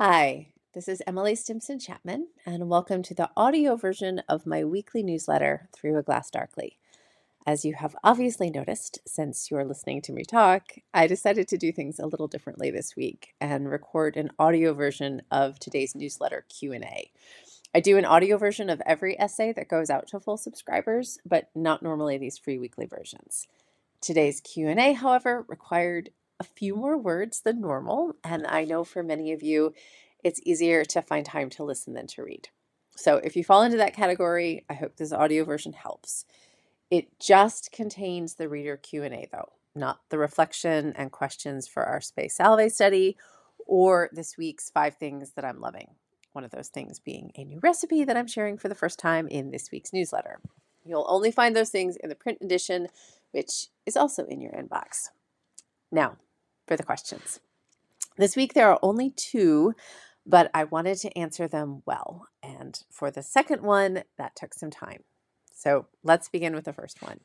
Hi, this is Emily Stimpson Chapman, and welcome to the audio version of my weekly newsletter, Through a Glass Darkly. As you have obviously noticed since you're listening to me talk, I decided to do things a little differently this week and record an audio version of today's newsletter Q&A. I do an audio version of every essay that goes out to full subscribers, but not normally these free weekly versions. Today's Q&A, however, required a few more words than normal, and I know for many of you, it's easier to find time to listen than to read. So if you fall into that category, I hope this audio version helps. It just contains the reader Q&A though, not the reflection and questions for our Spe Salvi study or this week's 5 things that I'm loving. One of those things being a new recipe that I'm sharing for the first time in this week's newsletter. You'll only find those things in the print edition, which is also in your inbox. Now, for the questions. This week there are only two, but I wanted to answer them well. And for the second one, that took some time. So let's begin with the first one.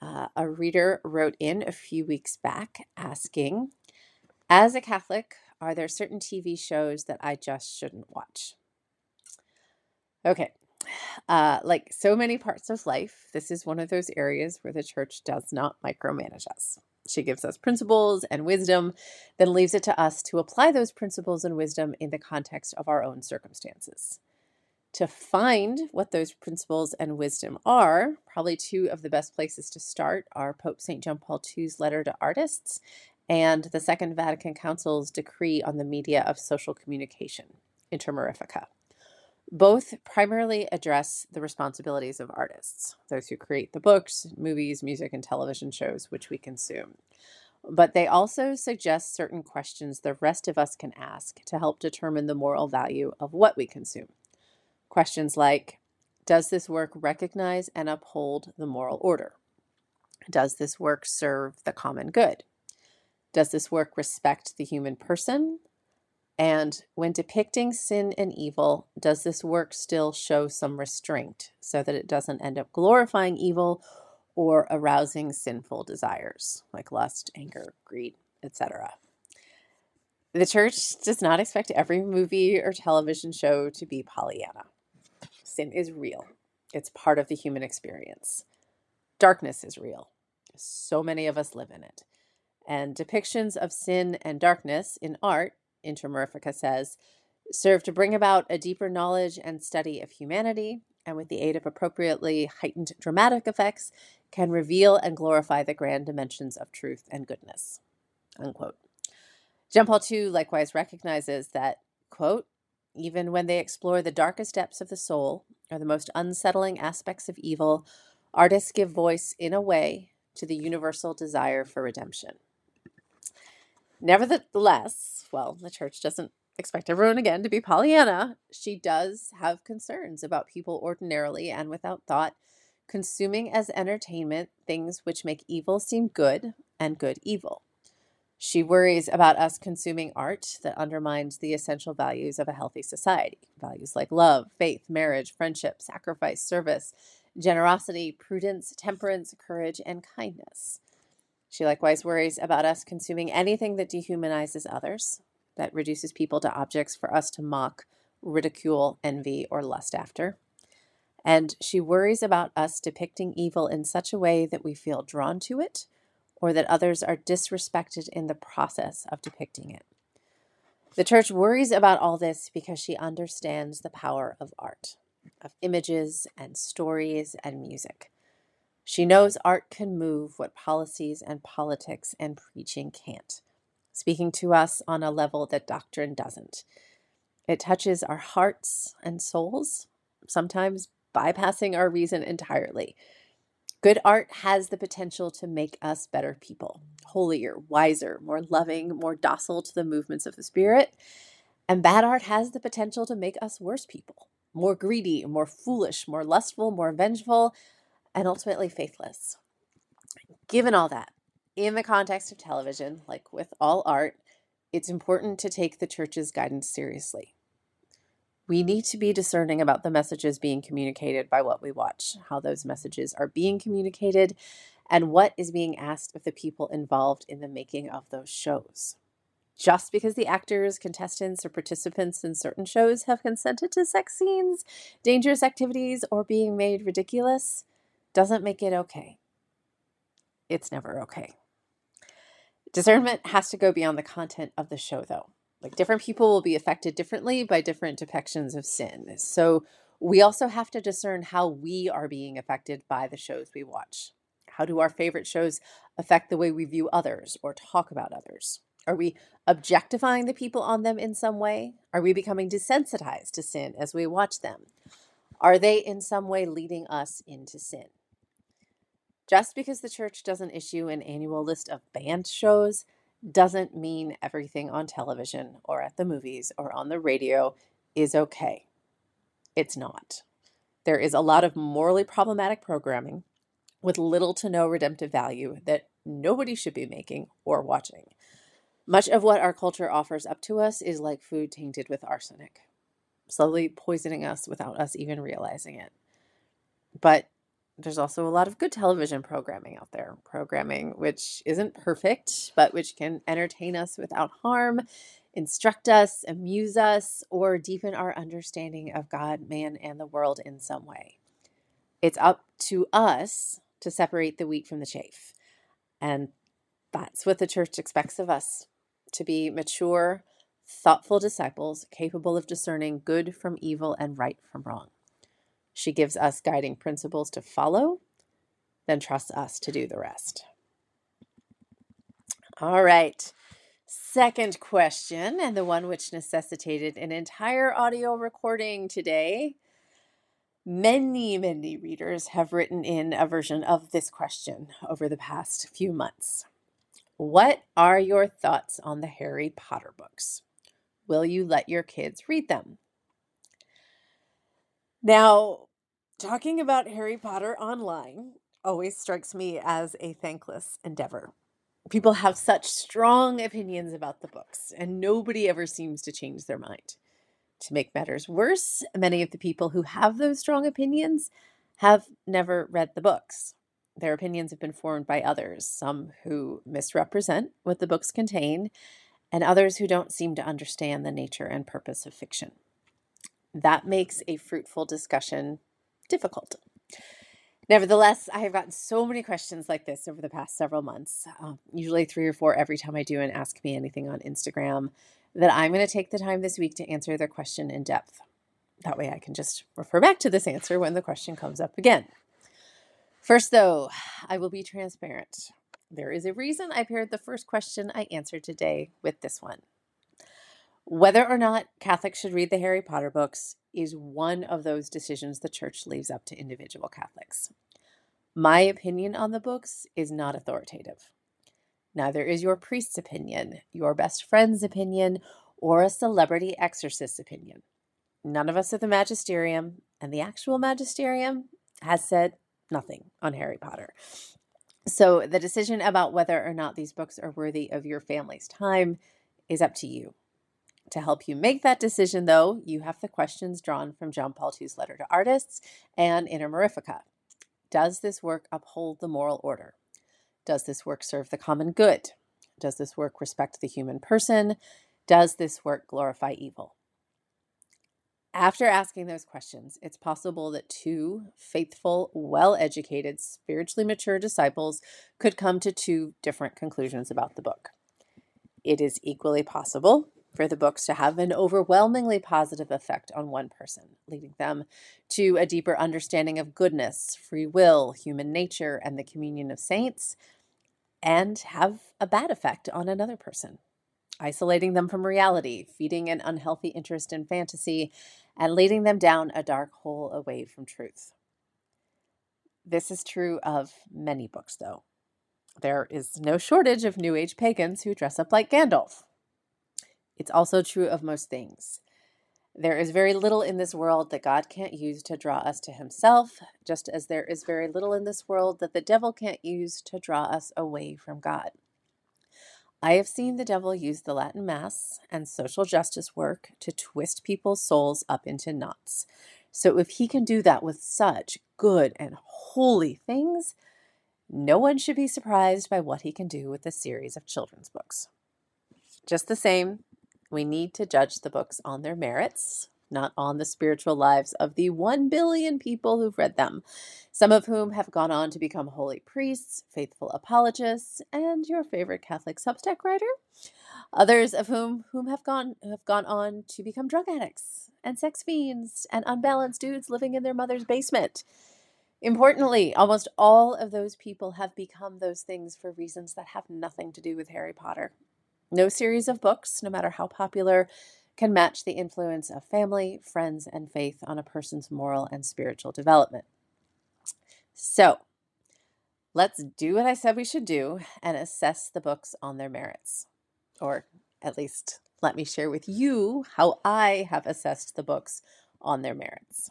Uh, a reader wrote in a few weeks back asking, As a Catholic, are there certain TV shows that I just shouldn't watch? Okay. Uh, like so many parts of life, this is one of those areas where the church does not micromanage us. She gives us principles and wisdom, then leaves it to us to apply those principles and wisdom in the context of our own circumstances. To find what those principles and wisdom are, probably two of the best places to start are Pope St. John Paul II's letter to artists and the Second Vatican Council's decree on the media of social communication, Inter Mirifica. Both primarily address the responsibilities of artists, those who create the books, movies, music, and television shows which we consume. But they also suggest certain questions the rest of us can ask to help determine the moral value of what we consume. Questions like Does this work recognize and uphold the moral order? Does this work serve the common good? Does this work respect the human person and when depicting sin and evil, does this work still show some restraint so that it doesn't end up glorifying evil or arousing sinful desires like lust, anger, greed, etc.? The church does not expect every movie or television show to be Pollyanna. Sin is real, it's part of the human experience. Darkness is real. So many of us live in it. And depictions of sin and darkness in art Inter says, serve to bring about a deeper knowledge and study of humanity, and with the aid of appropriately heightened dramatic effects, can reveal and glorify the grand dimensions of truth and goodness. Unquote. John Paul II likewise recognizes that, quote, even when they explore the darkest depths of the soul or the most unsettling aspects of evil, artists give voice in a way to the universal desire for redemption. Nevertheless, well, the church doesn't expect everyone again to be Pollyanna. She does have concerns about people ordinarily and without thought consuming as entertainment things which make evil seem good and good evil. She worries about us consuming art that undermines the essential values of a healthy society values like love, faith, marriage, friendship, sacrifice, service, generosity, prudence, temperance, courage, and kindness. She likewise worries about us consuming anything that dehumanizes others, that reduces people to objects for us to mock, ridicule, envy, or lust after. And she worries about us depicting evil in such a way that we feel drawn to it or that others are disrespected in the process of depicting it. The church worries about all this because she understands the power of art, of images and stories and music. She knows art can move what policies and politics and preaching can't, speaking to us on a level that doctrine doesn't. It touches our hearts and souls, sometimes bypassing our reason entirely. Good art has the potential to make us better people, holier, wiser, more loving, more docile to the movements of the Spirit. And bad art has the potential to make us worse people, more greedy, more foolish, more lustful, more vengeful, and ultimately faithless. Given all that, in the context of television, like with all art, it's important to take the church's guidance seriously. We need to be discerning about the messages being communicated by what we watch, how those messages are being communicated, and what is being asked of the people involved in the making of those shows. just because the actors, contestants, or participants in certain shows have consented to sex scenes, dangerous activities, or being made ridiculous doesn't make it okay. It's never okay. Discernment has to go beyond the content of the show, though. Like different people will be affected differently by different depictions of sin. So we also have to discern how we are being affected by the shows we watch. How do our favorite shows affect the way we view others or talk about others? Are we objectifying the people on them in some way? Are we becoming desensitized to sin as we watch them? Are they in some way leading us into sin? Just because the church doesn't issue an annual list of banned shows doesn't mean everything on television or at the movies or on the radio is okay. It's not. There is a lot of morally problematic programming with little to no redemptive value that nobody should be making or watching. Much of what our culture offers up to us is like food tainted with arsenic, slowly poisoning us without us even realizing it. But there's also a lot of good television programming out there, programming which isn't perfect, but which can entertain us without harm, instruct us, amuse us, or deepen our understanding of God, man, and the world in some way. It's up to us to separate the wheat from the chaff. And that's what the church expects of us to be mature, thoughtful disciples capable of discerning good from evil and right from wrong. She gives us guiding principles to follow, then trusts us to do the rest. All right. Second question, and the one which necessitated an entire audio recording today. Many, many readers have written in a version of this question over the past few months. What are your thoughts on the Harry Potter books? Will you let your kids read them? Now, talking about Harry Potter online always strikes me as a thankless endeavor. People have such strong opinions about the books, and nobody ever seems to change their mind. To make matters worse, many of the people who have those strong opinions have never read the books. Their opinions have been formed by others, some who misrepresent what the books contain, and others who don't seem to understand the nature and purpose of fiction. That makes a fruitful discussion difficult. Nevertheless, I have gotten so many questions like this over the past several months, uh, usually three or four every time I do an Ask Me Anything on Instagram, that I'm going to take the time this week to answer their question in depth. That way I can just refer back to this answer when the question comes up again. First, though, I will be transparent. There is a reason I paired the first question I answered today with this one. Whether or not Catholics should read the Harry Potter books is one of those decisions the church leaves up to individual Catholics. My opinion on the books is not authoritative. Neither is your priest's opinion, your best friend's opinion, or a celebrity exorcist's opinion. None of us at the magisterium, and the actual magisterium has said nothing on Harry Potter. So the decision about whether or not these books are worthy of your family's time is up to you. To help you make that decision, though, you have the questions drawn from John Paul II's letter to artists and Inter Mirifica. Does this work uphold the moral order? Does this work serve the common good? Does this work respect the human person? Does this work glorify evil? After asking those questions, it's possible that two faithful, well educated, spiritually mature disciples could come to two different conclusions about the book. It is equally possible for the books to have an overwhelmingly positive effect on one person, leading them to a deeper understanding of goodness, free will, human nature, and the communion of saints, and have a bad effect on another person isolating them from reality, feeding an unhealthy interest in fantasy, and leading them down a dark hole away from truth. This is true of many books, though. There is no shortage of New Age pagans who dress up like Gandalf. It's also true of most things. There is very little in this world that God can't use to draw us to Himself, just as there is very little in this world that the devil can't use to draw us away from God. I have seen the devil use the Latin Mass and social justice work to twist people's souls up into knots. So, if he can do that with such good and holy things, no one should be surprised by what he can do with a series of children's books. Just the same, we need to judge the books on their merits, not on the spiritual lives of the 1 billion people who've read them, some of whom have gone on to become holy priests, faithful apologists, and your favorite Catholic Substack writer. Others of whom whom have gone have gone on to become drug addicts and sex fiends and unbalanced dudes living in their mother's basement. Importantly, almost all of those people have become those things for reasons that have nothing to do with Harry Potter. No series of books, no matter how popular, can match the influence of family, friends, and faith on a person's moral and spiritual development. So, let's do what I said we should do and assess the books on their merits. Or at least let me share with you how I have assessed the books on their merits.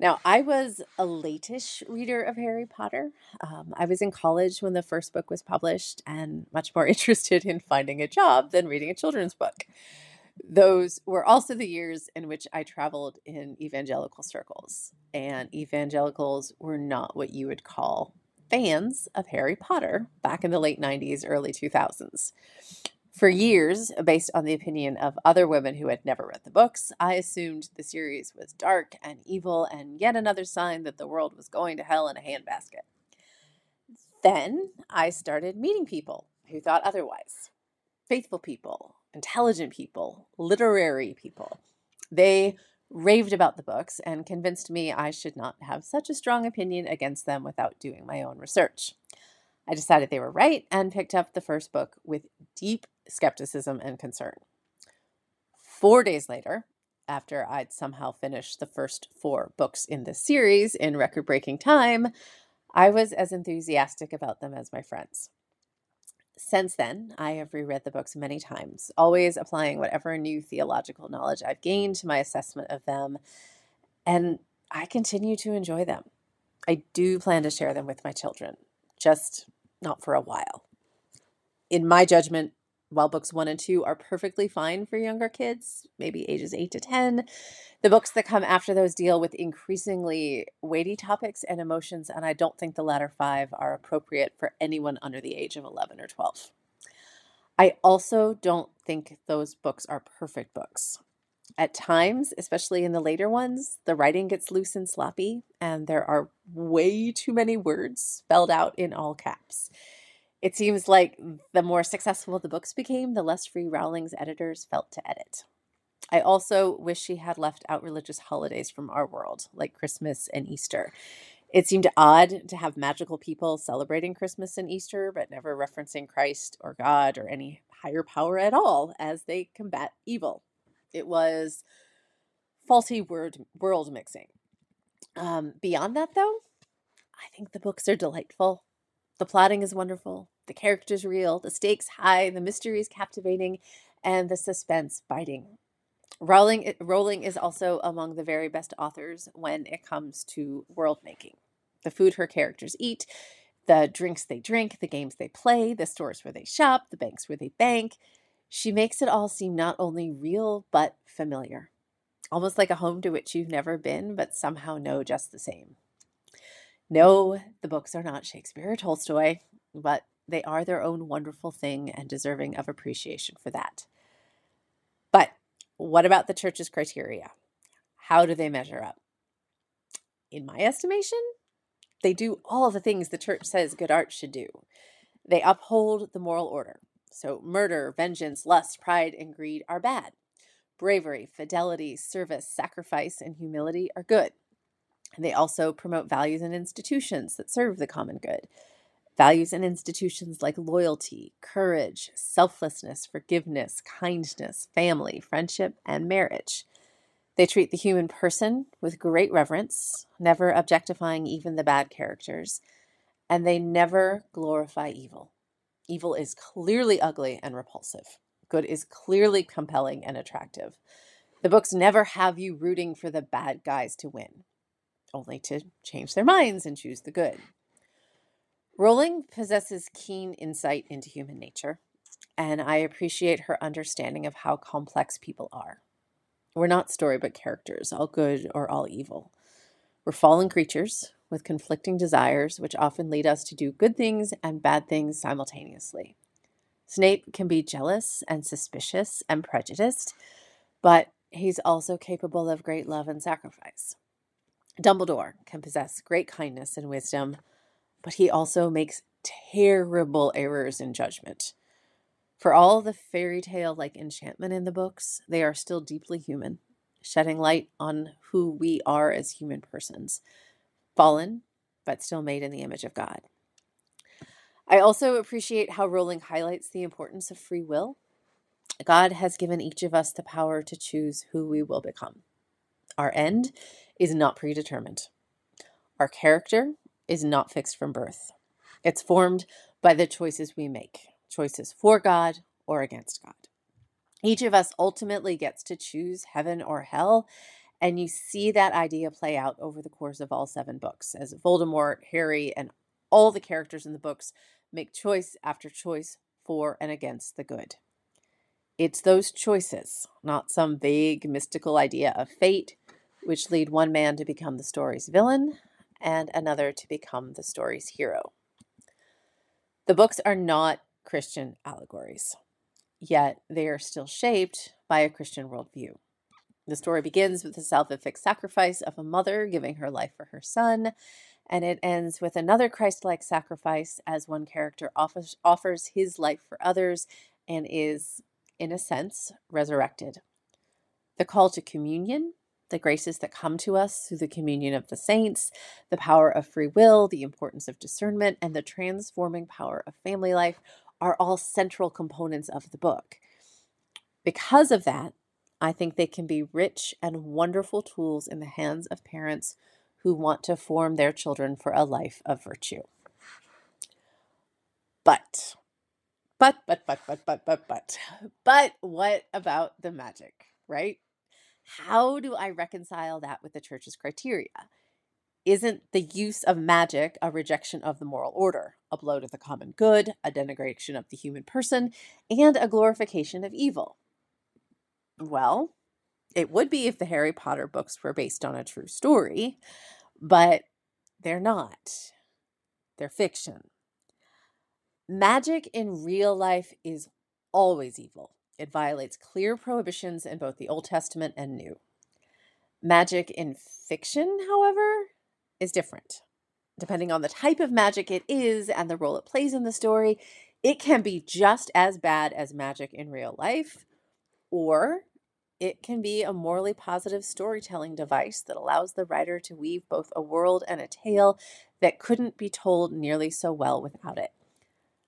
Now, I was a latish reader of Harry Potter. Um, I was in college when the first book was published and much more interested in finding a job than reading a children's book. Those were also the years in which I traveled in evangelical circles, and evangelicals were not what you would call fans of Harry Potter back in the late 90s, early 2000s. For years, based on the opinion of other women who had never read the books, I assumed the series was dark and evil and yet another sign that the world was going to hell in a handbasket. Then I started meeting people who thought otherwise faithful people, intelligent people, literary people. They raved about the books and convinced me I should not have such a strong opinion against them without doing my own research. I decided they were right and picked up the first book with deep skepticism and concern. Four days later, after I'd somehow finished the first four books in the series in record breaking time, I was as enthusiastic about them as my friends. Since then, I have reread the books many times, always applying whatever new theological knowledge I've gained to my assessment of them, and I continue to enjoy them. I do plan to share them with my children, just not for a while. In my judgment, while books one and two are perfectly fine for younger kids, maybe ages eight to 10, the books that come after those deal with increasingly weighty topics and emotions, and I don't think the latter five are appropriate for anyone under the age of 11 or 12. I also don't think those books are perfect books. At times, especially in the later ones, the writing gets loose and sloppy, and there are way too many words spelled out in all caps. It seems like the more successful the books became, the less free Rowling's editors felt to edit. I also wish she had left out religious holidays from our world, like Christmas and Easter. It seemed odd to have magical people celebrating Christmas and Easter, but never referencing Christ or God or any higher power at all as they combat evil. It was faulty word world mixing. Um, beyond that, though, I think the books are delightful. The plotting is wonderful, the characters real, the stakes high, the mystery is captivating, and the suspense biting. Rowling, Rowling is also among the very best authors when it comes to world making. The food her characters eat, the drinks they drink, the games they play, the stores where they shop, the banks where they bank. She makes it all seem not only real, but familiar. Almost like a home to which you've never been, but somehow know just the same. No, the books are not Shakespeare or Tolstoy, but they are their own wonderful thing and deserving of appreciation for that. But what about the church's criteria? How do they measure up? In my estimation, they do all the things the church says good art should do. They uphold the moral order. So, murder, vengeance, lust, pride, and greed are bad. Bravery, fidelity, service, sacrifice, and humility are good. They also promote values and institutions that serve the common good. Values and institutions like loyalty, courage, selflessness, forgiveness, kindness, family, friendship, and marriage. They treat the human person with great reverence, never objectifying even the bad characters, and they never glorify evil. Evil is clearly ugly and repulsive. Good is clearly compelling and attractive. The books never have you rooting for the bad guys to win only to change their minds and choose the good. Rowling possesses keen insight into human nature, and I appreciate her understanding of how complex people are. We're not storybook characters, all good or all evil. We're fallen creatures with conflicting desires, which often lead us to do good things and bad things simultaneously. Snape can be jealous and suspicious and prejudiced, but he's also capable of great love and sacrifice. Dumbledore can possess great kindness and wisdom, but he also makes terrible errors in judgment. For all the fairy tale like enchantment in the books, they are still deeply human, shedding light on who we are as human persons, fallen, but still made in the image of God. I also appreciate how Rowling highlights the importance of free will. God has given each of us the power to choose who we will become. Our end is not predetermined. Our character is not fixed from birth. It's formed by the choices we make choices for God or against God. Each of us ultimately gets to choose heaven or hell, and you see that idea play out over the course of all seven books as Voldemort, Harry, and all the characters in the books make choice after choice for and against the good. It's those choices, not some vague mystical idea of fate, which lead one man to become the story's villain and another to become the story's hero. The books are not Christian allegories, yet they are still shaped by a Christian worldview. The story begins with the affixed sacrifice of a mother giving her life for her son, and it ends with another Christ like sacrifice as one character offers, offers his life for others and is, in a sense, resurrected. The call to communion the graces that come to us through the communion of the saints, the power of free will, the importance of discernment, and the transforming power of family life are all central components of the book. Because of that, I think they can be rich and wonderful tools in the hands of parents who want to form their children for a life of virtue. But, but, but, but, but, but, but, but, but, what about the magic, right? How do I reconcile that with the church's criteria? Isn't the use of magic a rejection of the moral order, a blow to the common good, a denigration of the human person, and a glorification of evil? Well, it would be if the Harry Potter books were based on a true story, but they're not. They're fiction. Magic in real life is always evil. It violates clear prohibitions in both the Old Testament and New. Magic in fiction, however, is different. Depending on the type of magic it is and the role it plays in the story, it can be just as bad as magic in real life, or it can be a morally positive storytelling device that allows the writer to weave both a world and a tale that couldn't be told nearly so well without it.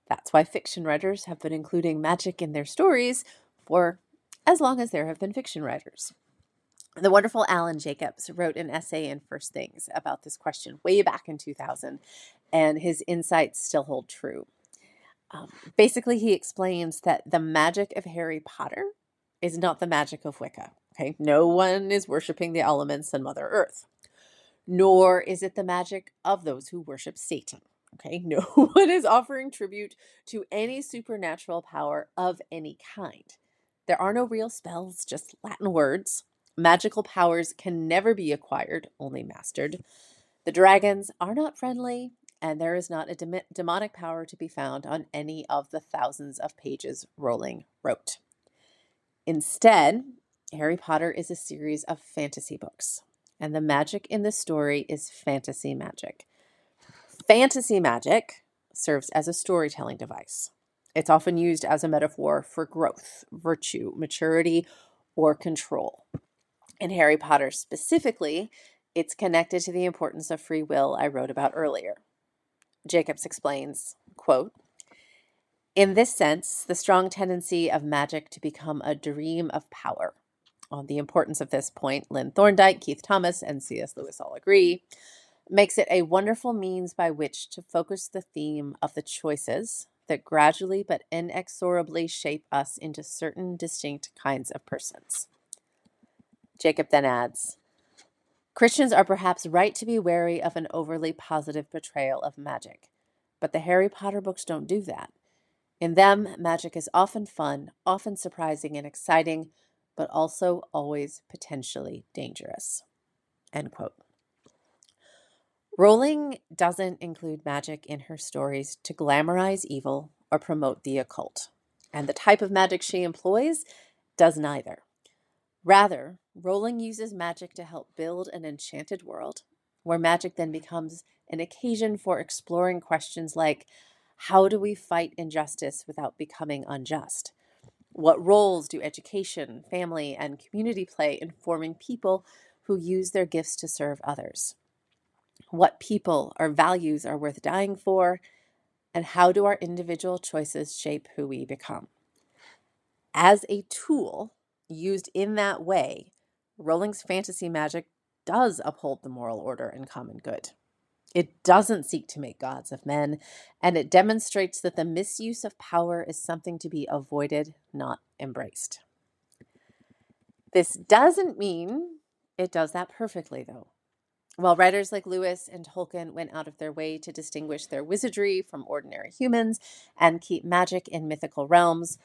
That's why fiction writers have been including magic in their stories for as long as there have been fiction writers. The wonderful Alan Jacobs wrote an essay in First Things about this question way back in 2000, and his insights still hold true. Um, basically, he explains that the magic of Harry Potter is not the magic of Wicca. Okay, no one is worshiping the elements and Mother Earth, nor is it the magic of those who worship Satan. Okay, no one is offering tribute to any supernatural power of any kind. There are no real spells, just Latin words. Magical powers can never be acquired, only mastered. The dragons are not friendly, and there is not a de- demonic power to be found on any of the thousands of pages Rowling wrote. Instead, Harry Potter is a series of fantasy books, and the magic in the story is fantasy magic. Fantasy magic serves as a storytelling device. It's often used as a metaphor for growth, virtue, maturity, or control. In Harry Potter specifically, it's connected to the importance of free will I wrote about earlier. Jacobs explains, quote, in this sense, the strong tendency of magic to become a dream of power. On the importance of this point, Lynn Thorndike, Keith Thomas, and C.S. Lewis all agree, makes it a wonderful means by which to focus the theme of the choices that gradually but inexorably shape us into certain distinct kinds of persons. Jacob then adds Christians are perhaps right to be wary of an overly positive portrayal of magic, but the Harry Potter books don't do that. In them, magic is often fun, often surprising and exciting, but also always potentially dangerous. End quote. Rowling doesn't include magic in her stories to glamorize evil or promote the occult. and the type of magic she employs does neither. Rather, Rowling uses magic to help build an enchanted world, where magic then becomes an occasion for exploring questions like how do we fight injustice without becoming unjust? What roles do education, family, and community play in forming people who use their gifts to serve others? What people or values are worth dying for? And how do our individual choices shape who we become? As a tool used in that way, Rowling's fantasy magic does uphold the moral order and common good. It doesn't seek to make gods of men, and it demonstrates that the misuse of power is something to be avoided, not embraced. This doesn't mean it does that perfectly, though. While writers like Lewis and Tolkien went out of their way to distinguish their wizardry from ordinary humans and keep magic in mythical realms,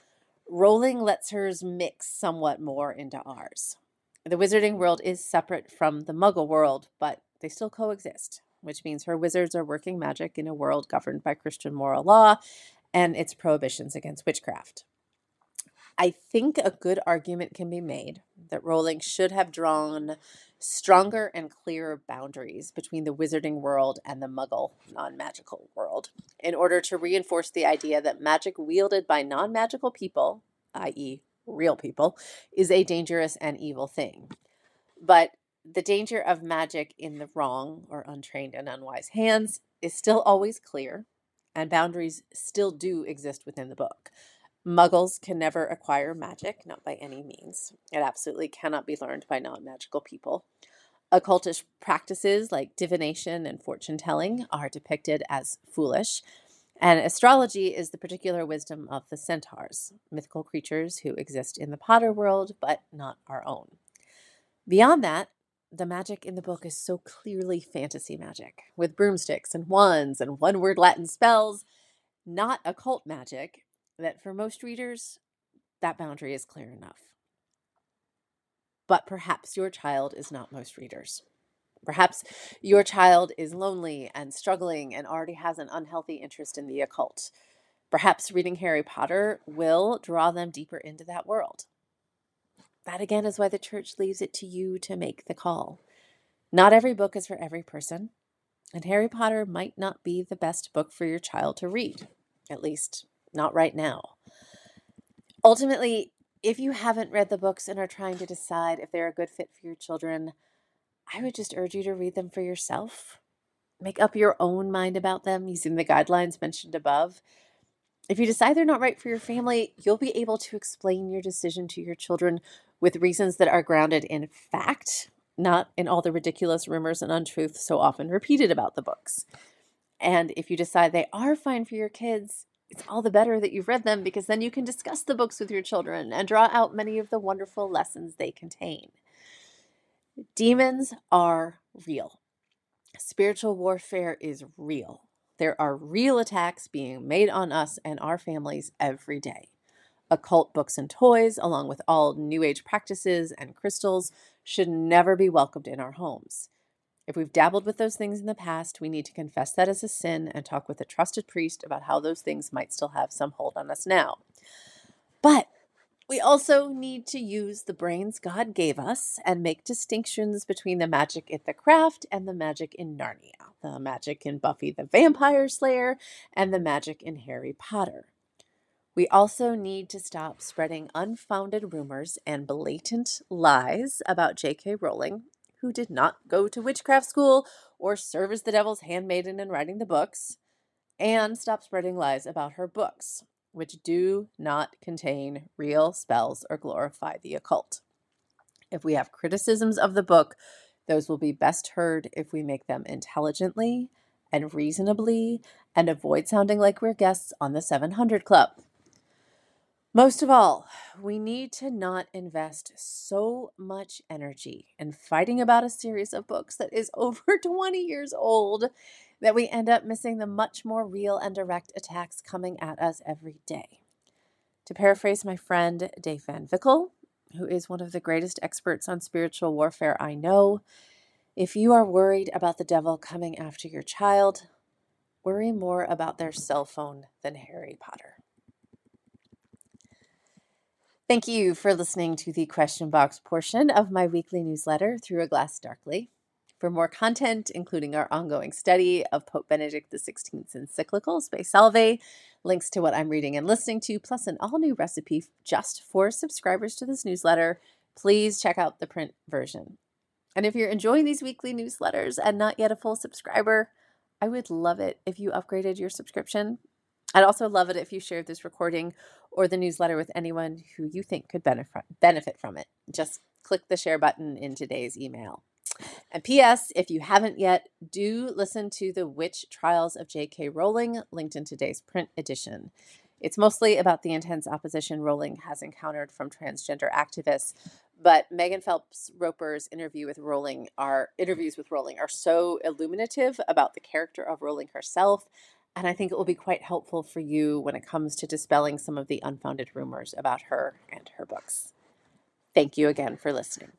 Rowling lets hers mix somewhat more into ours. The wizarding world is separate from the muggle world, but they still coexist which means her wizards are working magic in a world governed by Christian moral law and its prohibitions against witchcraft. I think a good argument can be made that Rowling should have drawn stronger and clearer boundaries between the wizarding world and the muggle non magical world in order to reinforce the idea that magic wielded by non magical people, i.e., real people, is a dangerous and evil thing. But the danger of magic in the wrong or untrained and unwise hands is still always clear, and boundaries still do exist within the book. Muggles can never acquire magic, not by any means. It absolutely cannot be learned by non magical people. Occultish practices like divination and fortune telling are depicted as foolish, and astrology is the particular wisdom of the centaurs, mythical creatures who exist in the Potter world but not our own. Beyond that, the magic in the book is so clearly fantasy magic, with broomsticks and wands and one word Latin spells, not occult magic, that for most readers, that boundary is clear enough. But perhaps your child is not most readers. Perhaps your child is lonely and struggling and already has an unhealthy interest in the occult. Perhaps reading Harry Potter will draw them deeper into that world. That again is why the church leaves it to you to make the call. Not every book is for every person, and Harry Potter might not be the best book for your child to read, at least not right now. Ultimately, if you haven't read the books and are trying to decide if they're a good fit for your children, I would just urge you to read them for yourself. Make up your own mind about them using the guidelines mentioned above. If you decide they're not right for your family, you'll be able to explain your decision to your children with reasons that are grounded in fact, not in all the ridiculous rumors and untruths so often repeated about the books. And if you decide they are fine for your kids, it's all the better that you've read them because then you can discuss the books with your children and draw out many of the wonderful lessons they contain. Demons are real. Spiritual warfare is real. There are real attacks being made on us and our families every day. Occult books and toys, along with all New Age practices and crystals, should never be welcomed in our homes. If we've dabbled with those things in the past, we need to confess that as a sin and talk with a trusted priest about how those things might still have some hold on us now. But we also need to use the brains God gave us and make distinctions between the magic in the craft and the magic in Narnia, the magic in Buffy the Vampire Slayer, and the magic in Harry Potter. We also need to stop spreading unfounded rumors and blatant lies about J.K. Rowling, who did not go to witchcraft school or serve as the devil's handmaiden in writing the books, and stop spreading lies about her books, which do not contain real spells or glorify the occult. If we have criticisms of the book, those will be best heard if we make them intelligently and reasonably and avoid sounding like we're guests on the 700 Club. Most of all, we need to not invest so much energy in fighting about a series of books that is over 20 years old that we end up missing the much more real and direct attacks coming at us every day. To paraphrase my friend Dave Van Vickle, who is one of the greatest experts on spiritual warfare I know, if you are worried about the devil coming after your child, worry more about their cell phone than Harry Potter. Thank you for listening to the question box portion of my weekly newsletter, Through a Glass Darkly. For more content, including our ongoing study of Pope Benedict XVI's encyclical Spe Salvi, links to what I'm reading and listening to, plus an all new recipe just for subscribers to this newsletter, please check out the print version. And if you're enjoying these weekly newsletters and not yet a full subscriber, I would love it if you upgraded your subscription. I'd also love it if you shared this recording or the newsletter with anyone who you think could benefit benefit from it. Just click the share button in today's email. And P.S. If you haven't yet, do listen to the Witch Trials of J.K. Rowling, linked in today's print edition. It's mostly about the intense opposition Rowling has encountered from transgender activists, but Megan Phelps Roper's interview with Rowling are interviews with Rowling are so illuminative about the character of Rowling herself, and I think it will be quite helpful for you when it comes to dispelling some of the unfounded rumors about her and her books. Thank you again for listening.